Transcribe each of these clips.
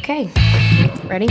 Okay. Ready?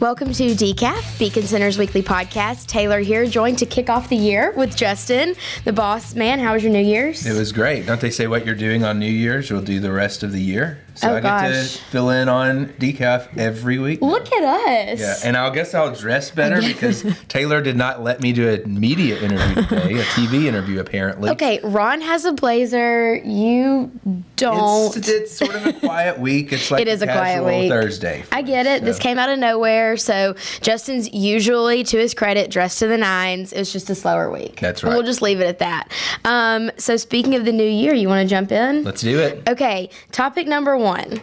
Welcome to Decaf, Beacon Center's weekly podcast. Taylor here, joined to kick off the year with Justin, the boss man. How was your New Year's? It was great. Don't they say what you're doing on New Year's, you'll do the rest of the year? So Oh, I get to fill in on decaf every week. Look at us. Yeah, and I guess I'll dress better because Taylor did not let me do a media interview today, a TV interview apparently. Okay, Ron has a blazer. You don't. It's, it's sort of a quiet week. It's like It is a quiet week. Thursday. I get it. us, This came out of nowhere. So Justin's usually, to his credit, dressed to the nines. It was just a slower week. That's right. We'll just leave it at that. Um, so speaking of the new year, you want to jump in? Let's do it. Okay, topic number one.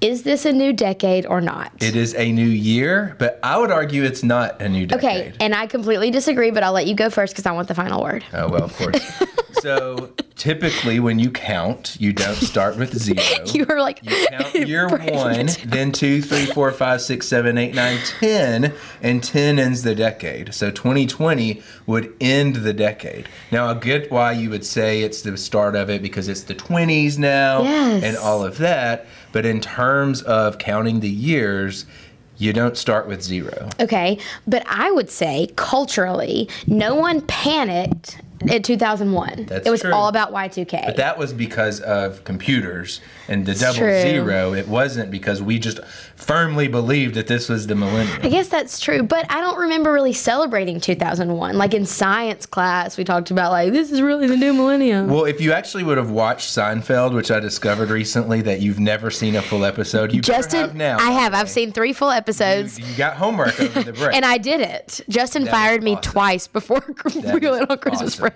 Is this a new decade or not? It is a new year, but I would argue it's not a new decade. Okay, and I completely disagree, but I'll let you go first because I want the final word. Oh well, of course. so typically, when you count, you don't start with zero. you are like, You count year one, then two, three, four, five, six, seven, eight, nine, ten, and ten ends the decade. So 2020 would end the decade. Now I get why you would say it's the start of it because it's the 20s now Yes. and all of that. But in terms of counting the years, you don't start with zero. Okay, but I would say culturally, no one panicked in 2001. That's it was true. all about Y2K. But that was because of computers and the double true. zero. It wasn't because we just firmly believed that this was the millennium. I guess that's true, but I don't remember really celebrating 2001. Like in science class, we talked about like this is really the new millennium. Well, if you actually would have watched Seinfeld, which I discovered recently that you've never seen a full episode, you Justin, have now. I have. the I've seen three full episodes. You, you got homework over the break. And I did it. Justin That fired me awesome. twice before we went on Christmas awesome. break.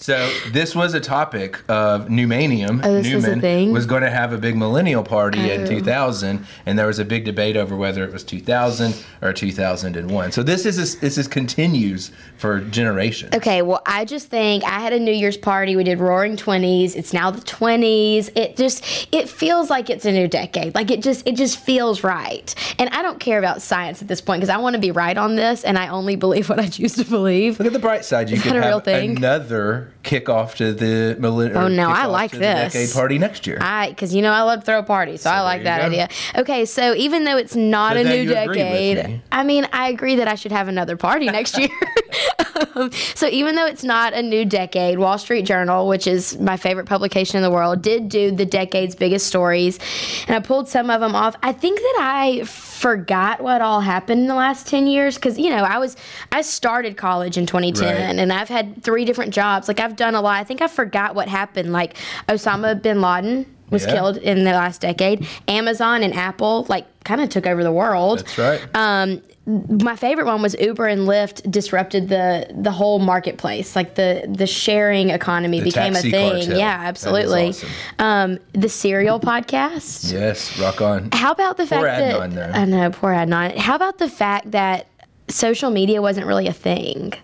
So this was a topic of Newmanium. Oh, this was a thing? was going to have a big millennial party in Oh. 2000, and there was a big debate over whether it was 2000 or 2001. So this is this is continues for generations. Okay, well, I just think I had a New Year's party. We did Roaring Twenties. It's now the twenties. It just it feels like it's a new decade. Like it just it just feels right. And I don't care about science at this point because I want to be right on this, and I only believe what I choose to believe. Look at the bright side. You Is could that a real thing? another weather kickoff to the millennium. Oh, no, I like this. decade party next year. I, because you know I love throw parties, so, I like that go. idea. Okay, so even though it's not So a new you agree with decade, me. I mean, I agree that I should have another party next year. um, so even though it's not a new decade, Wall Street Journal, which is my favorite publication in the world, did do the decade's biggest stories, and I pulled some of them off. I think that I forgot what all happened in the last 10 years because you know i was i started college in 2010 Right. and i've had three different jobs like i've done a lot i think i forgot what happened like osama bin laden was Yeah. killed in the last decade amazon and apple like kind of took over the world That's right. um, my favorite one was Uber and Lyft disrupted the the whole marketplace. Like the the sharing economy The became a thing. cartel. Yeah, absolutely. awesome. Um, the Serial podcast. yes, rock on. How about the Poor fact Adnan that there. I know poor Adnan. How about the fact that social media wasn't really a thing?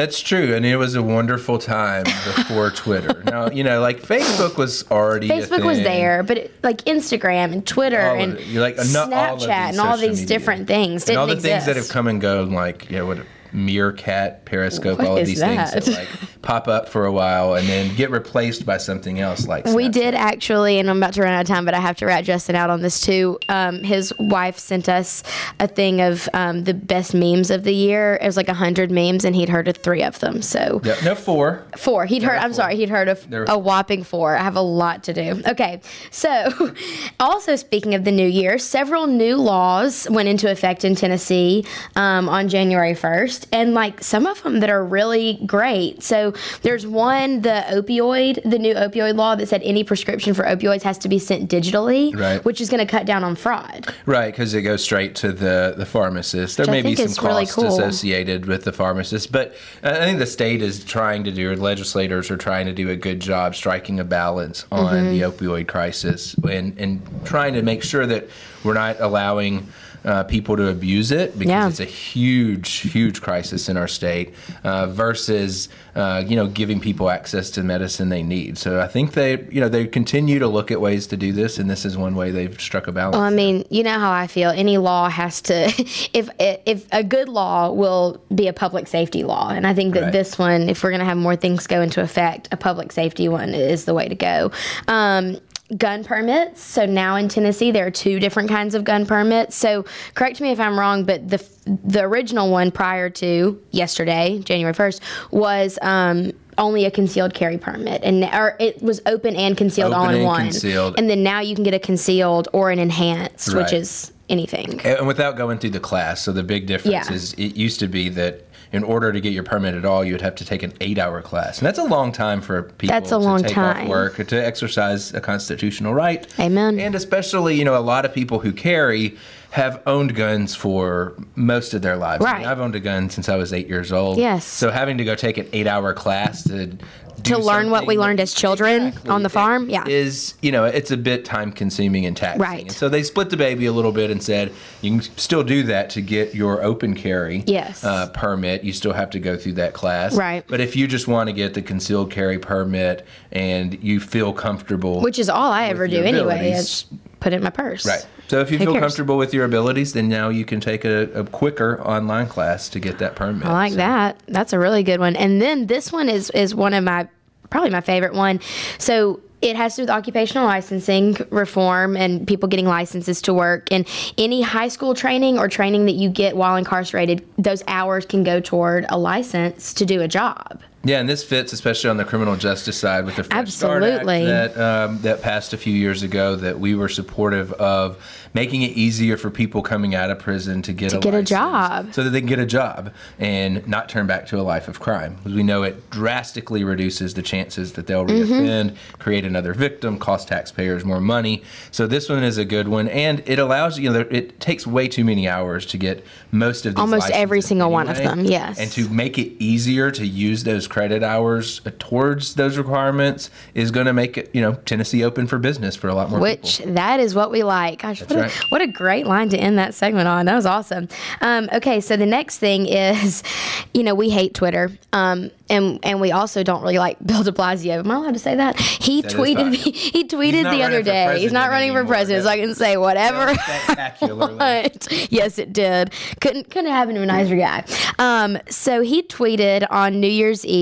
That's true, and it was a wonderful time before Twitter. Now, you know, like Facebook was already a Facebook was there, but it, like Instagram and Twitter All and it. Like, uh, all Snapchat and all these media. different things didn't and all the exist. things that have come and go, like yeah, what Meerkat, Periscope, What all of these that? things that like pop up for a while and then get replaced by something else like We Snapchat. did actually, and I'm about to run out of time, but I have to rat Justin out on this too. Um, his wife sent us a thing of um, the best memes of the year. It was like 100 memes, and he'd heard of three of them. So Yep, no four. four. He'd heard, I'm four. sorry, he'd heard of There a whopping four. I have a lot to do. Okay. So, also speaking of the new year, several new laws went into effect in Tennessee um, on January 1st, and like some of them that are really great. So, there's one, the opioid, the new opioid law that said any prescription for opioids has to be sent digitally, Right. which is going to cut down on fraud. Right, because it goes straight to the, the pharmacist. There may be some is really costs cool. associated with the pharmacist, but I think the state is trying to do, or legislators are trying to do a good job striking a balance on Mm-hmm. the opioid crisis and, and trying to make sure that we're not allowing uh, people to abuse it because Yeah. it's a huge, huge crisis in our state uh, versus, uh, you know, giving people access to medicine they need. So I think they, you know, they continue to look at ways to do this, and this is one way they've struck a balance. Well, I mean, you know how I feel. Any law has to, if if a good law will be a public safety law, and I think that Right. this one, if we're going to have more things go into effect, a public safety one is the way to go. Um, gun permits. So now in Tennessee, there are two different kinds of gun permits. So correct me if I'm wrong, but the the original one prior to yesterday, January 1st, was um, only a concealed carry permit, and or it was open and concealed all in and one. concealed. And then now you can get a concealed or an enhanced, Right. which is anything. And without going through the class, so the big difference Yeah. is it used to be that in order to get your permit at all, you would have to take an eight-hour class, and that's a long time for people. That's a to long take time. off work to exercise a constitutional right. Amen. And especially, you know, a lot of people who carry have owned guns for most of their lives. I mean, Right. I've owned a gun since I was eight years old. Yes. So having to go take an eight-hour class to do To learn what we learned as children Exactly. on the farm, yeah. is you know it's a bit time consuming and taxing. Right. And so they split the baby a little bit and said you can still do that to get your open carry Yes. uh, permit. You still have to go through that class. Right. But if you just want to get the concealed carry permit and you feel comfortable, Which is all I ever do anyway. I abilities- put it in my purse. Right. So if you Who feel cares? comfortable with your abilities, then now you can take a, a quicker online class to get that permit. I like So- that. That's a really good one. And then this one is is one of my probably my favorite one. So it has to do with occupational licensing reform and people getting licenses to work. And any high school training or training that you get while incarcerated, those hours can go toward a license to do a job. Yeah, and this fits especially on the criminal justice side with the Fresh Start Act Absolutely. that um, that passed a few years ago. That we were supportive of making it easier for people coming out of prison to get a get a job. so that they can get a job and not turn back to a life of crime. Because we know it drastically reduces the chances that they'll Mm-hmm. reoffend, create another victim, cost taxpayers more money. So this one is a good one, and it allows you know it takes way too many hours to get most of these Almost every single one of them, yes. and to make it easier to use those credit hours towards those requirements is going to make it, you know, Tennessee open for business for a lot more Which people. that is what we like. Gosh, what, right. a, what a great line to end that segment on. That was awesome. Um, okay, so the next thing is, you know, we hate Twitter, um, and and we also don't really like Bill De Blasio. Am I allowed to say that? He is tweeted. fine. He, tweeted the other day. He's not running for anymore. president, so I can say whatever. Spectacularly. Yes, it did. Couldn't couldn't happen to a nicer guy. Um, so he tweeted on New Year's Eve.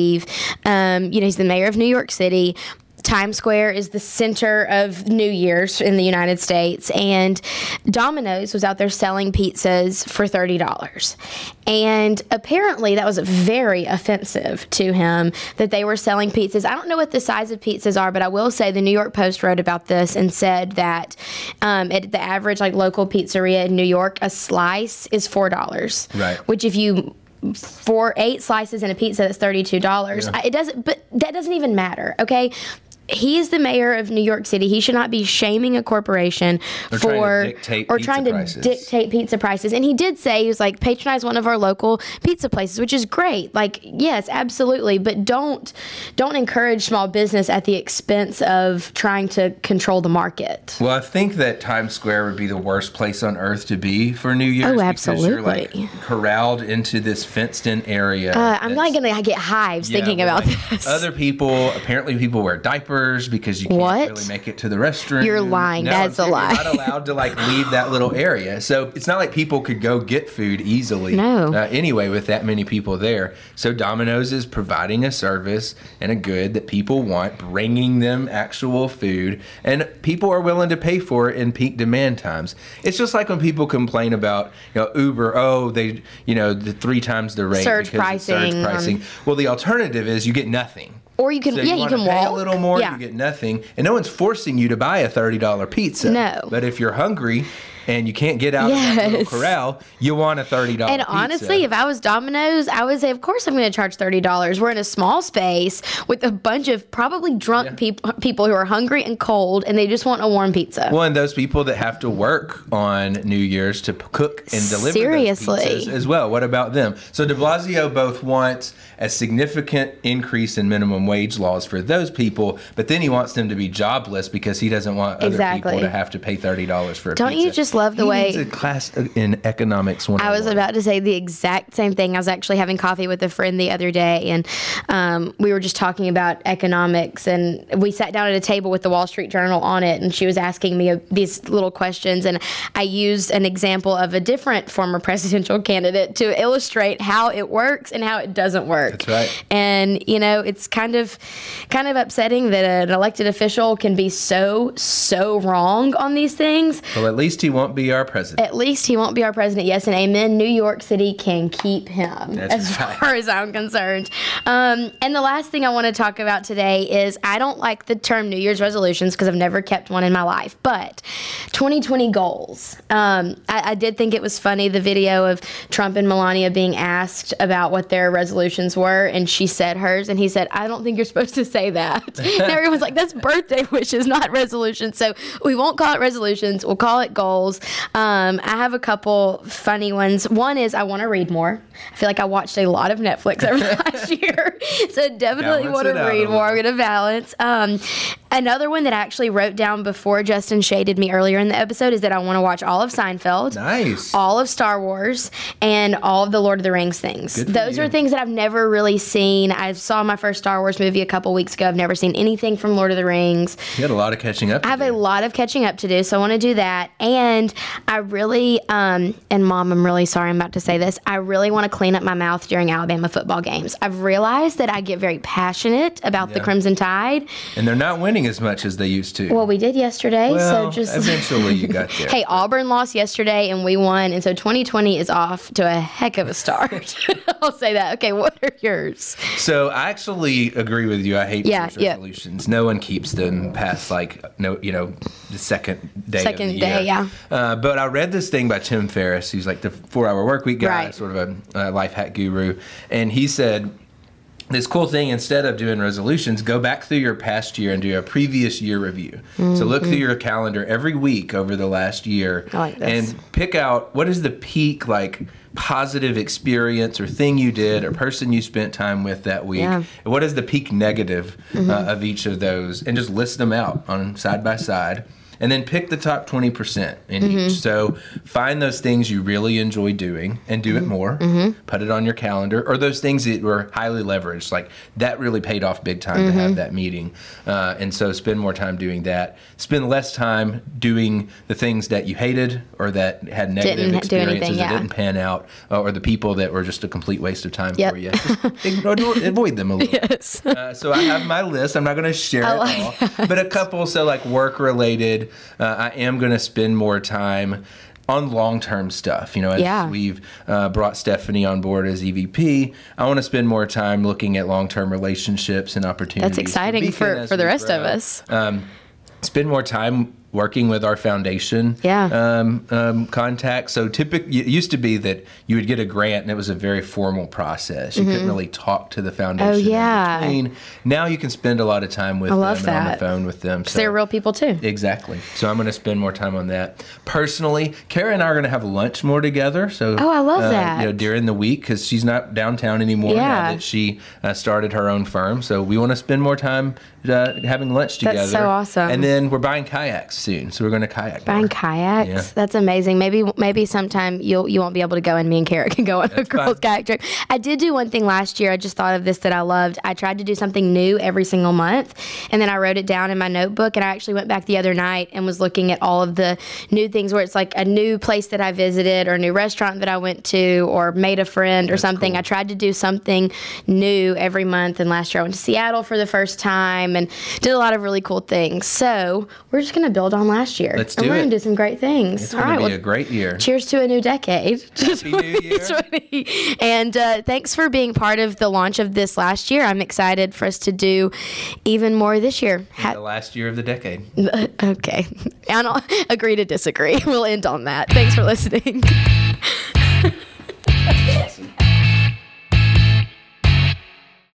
Um, you know, he's the mayor of New York City. Times Square is the center of New Year's in the United States, and Domino's was out there selling pizzas for thirty dollars. And apparently, that was very offensive to him that they were selling pizzas. I don't know what the size of pizzas are, but I will say the New York Post wrote about this and said that um, at the average like local pizzeria in New York, a slice is four dollars. Right. Which if you for eight slices and a pizza that's thirty two dollars. Yeah. It doesn't, but that doesn't even matter. Okay. He is the mayor of New York City. He should not be shaming a corporation Or trying to for dictate or trying to prices. dictate pizza prices. And he did say he was like patronize one of our local pizza places, which is great. Like yes, absolutely, but don't don't encourage small business at the expense of trying to control the market. Well, I think that Times Square would be the worst place on earth to be for New Year's. Oh, Because you're like absolutely. corralled into this fenced in area. Uh, I'm not gonna get hives Yeah, thinking about like, this. Other people, apparently, people wear diapers because you can't What? really make it to the restroom. You're lying. No, That's a lie. You're not allowed to like leave that little area. So it's not like people could go get food easily. No. Uh, anyway, with that many people there, so Domino's is providing a service and a good that people want, bringing them actual food, and people are willing to pay for it in peak demand times. It's just like when people complain about you know Uber. Oh, they you know the three times the rate Surge it's surge pricing, um, pricing. Well, the alternative is you get nothing. Or you can So yeah, you, wanna can pay walk a little more, Yeah. you get nothing, and no one's forcing you to buy a thirty dollar pizza. No. but if you're hungry and you can't get out of that little corral, you want a thirty dollar. And honestly, if I was Domino's, I would say, of course, I'm going to charge thirty dollars. We're in a small space with a bunch of probably drunk Yeah. people, people who are hungry and cold, and they just want a warm pizza. Well, and those people that have to work on New Year's to cook and deliver Seriously. as well. What about them? So De Blasio both wants a significant increase in minimum wage laws for those people, but then he wants them to be jobless because he doesn't want other Exactly. people to have to pay thirty dollars for a Don't pizza. you just love the He way needs a class in economics. I was about to say the exact same thing. I was actually having coffee with a friend the other day, and um, we were just talking about economics. And we sat down at a table with the Wall Street Journal on it, and she was asking me uh, these little questions. And I used an example of a different former presidential candidate to illustrate how it works and how it doesn't work. That's right. And you know, it's kind of, kind of upsetting that an elected official can be so so wrong on these things. Well, at least he won't be our president. At least he won't be our president. Yes, and amen. New York City can keep him, That's as right. far as I'm concerned. Um, and the last thing I want to talk about today is I don't like the term New Year's resolutions because I've never kept one in my life. But 2020 goals. Um, I, I did think it was funny the video of Trump and Melania being asked about what their resolutions were, and she said hers, and he said, "I don't think you're supposed to say that." and everyone's like, "That's birthday wishes, not resolutions." So we won't call it resolutions. We'll call it goals. Um, I have a couple funny ones. One is I want to read more. I feel like I watched a lot of Netflix over the last year, so definitely want to read more. I'm gonna balance. Um, another one that I actually wrote down before Justin shaded me earlier in the episode is that I want to watch all of Seinfeld Nice. all of Star Wars and all of the Lord of the Rings things. Those you. are things that I've never really seen. I saw my first Star Wars movie a couple weeks ago. I've never seen anything from Lord of the Rings. You had a lot of catching up. I have a lot of catching up to do, so I want to do that. And I really, um, and mom, I'm really sorry I'm about to say this. I really want to clean up my mouth during Alabama football games. I've realized that I get very passionate about the Crimson Tide. and they're not winning as much as they used to. Well, we did yesterday, Well, so just eventually you got there. Hey, Auburn lost yesterday and we won, and so 2020 is off to a heck of a start. I'll say that. Okay, what are yours? So I actually agree with you. I hate Yeah, New Year's yeah. resolutions. No one keeps them past like no, you know, the second day. Second of the day, year. yeah. Uh, but I read this thing by Tim Ferriss, who's like the four-hour work week guy, Right. sort of a uh, life hack guru, and he said. This cool thing, instead of doing resolutions, go back through your past year and do a previous year review. So look through your calendar every week over the last year Mm-hmm. Like and pick out what is the peak like positive experience or thing you did or person you spent time with that week Yeah. what is the peak negative Mm-hmm. uh, of each of those and just list them out on side by side and then pick the top 20% in Mm-hmm. each so find those things you really enjoy doing and do it Mm-hmm. more put it on your calendar or those things that were highly leveraged like that really paid off big time to Mm-hmm. have that meeting uh, and so spend more time doing that spend less time doing the things that you hated or that had negative Didn't do anything, experiences that didn't pan out uh, or the people that were just a complete waste of time Yep. for you Just avoid, them a little Yes. uh, so I have my list. I'm not going to share I it all, but a couple. So like work related, uh, I am going to spend more time on long term stuff. You know, as Yeah. we've uh, brought Stephanie on board as EVP, I want to spend more time looking at long term relationships and opportunities. That's exciting Beacon for, for the rest of us. Um, spend more time working with our foundation Yeah. um, um, contacts. So typically, it used to be that you would get a grant and it was a very formal process. You couldn't really talk to the foundation. in Mm-hmm. Oh, yeah. between. Now you can spend a lot of time with I them love and on the that. phone with them. So They're real people too. Exactly. So I'm going to spend more time on that. Personally, Kara and I are going to have lunch more together. So Oh, I love uh, that. You know, during the week because she's not downtown anymore Yeah. now that she uh, started her own firm. So we want to spend more time uh, having lunch together. That's so awesome. And then we're buying kayaks soon, so we're going to kayak. Buying more. kayaks. Yeah. That's amazing. Maybe maybe sometime you'll you won't be able to go and me and Kara can go on a girls fine. kayak trip. I did do one thing last year. I just thought of this that I loved. I tried to do something new every single month, and then I wrote it down in my notebook. And I actually went back the other night and was looking at all of the new things where it's like a new place that I visited or a new restaurant that I went to or made a friend or something. cool. I tried to do something new every month. And last year I went to Seattle for the first time and did a lot of really cool things. So we're just gonna build on last year. Let's and we're it. gonna do some great things. It's going right. to be Well, a great year. cheers to a new decade. Happy New Year. And uh, thanks for being part of the launch of this last year. I'm excited for us to do even more this year. Ha- the last year of the decade. okay. I don't agree to disagree. We'll end on that. Thanks for listening.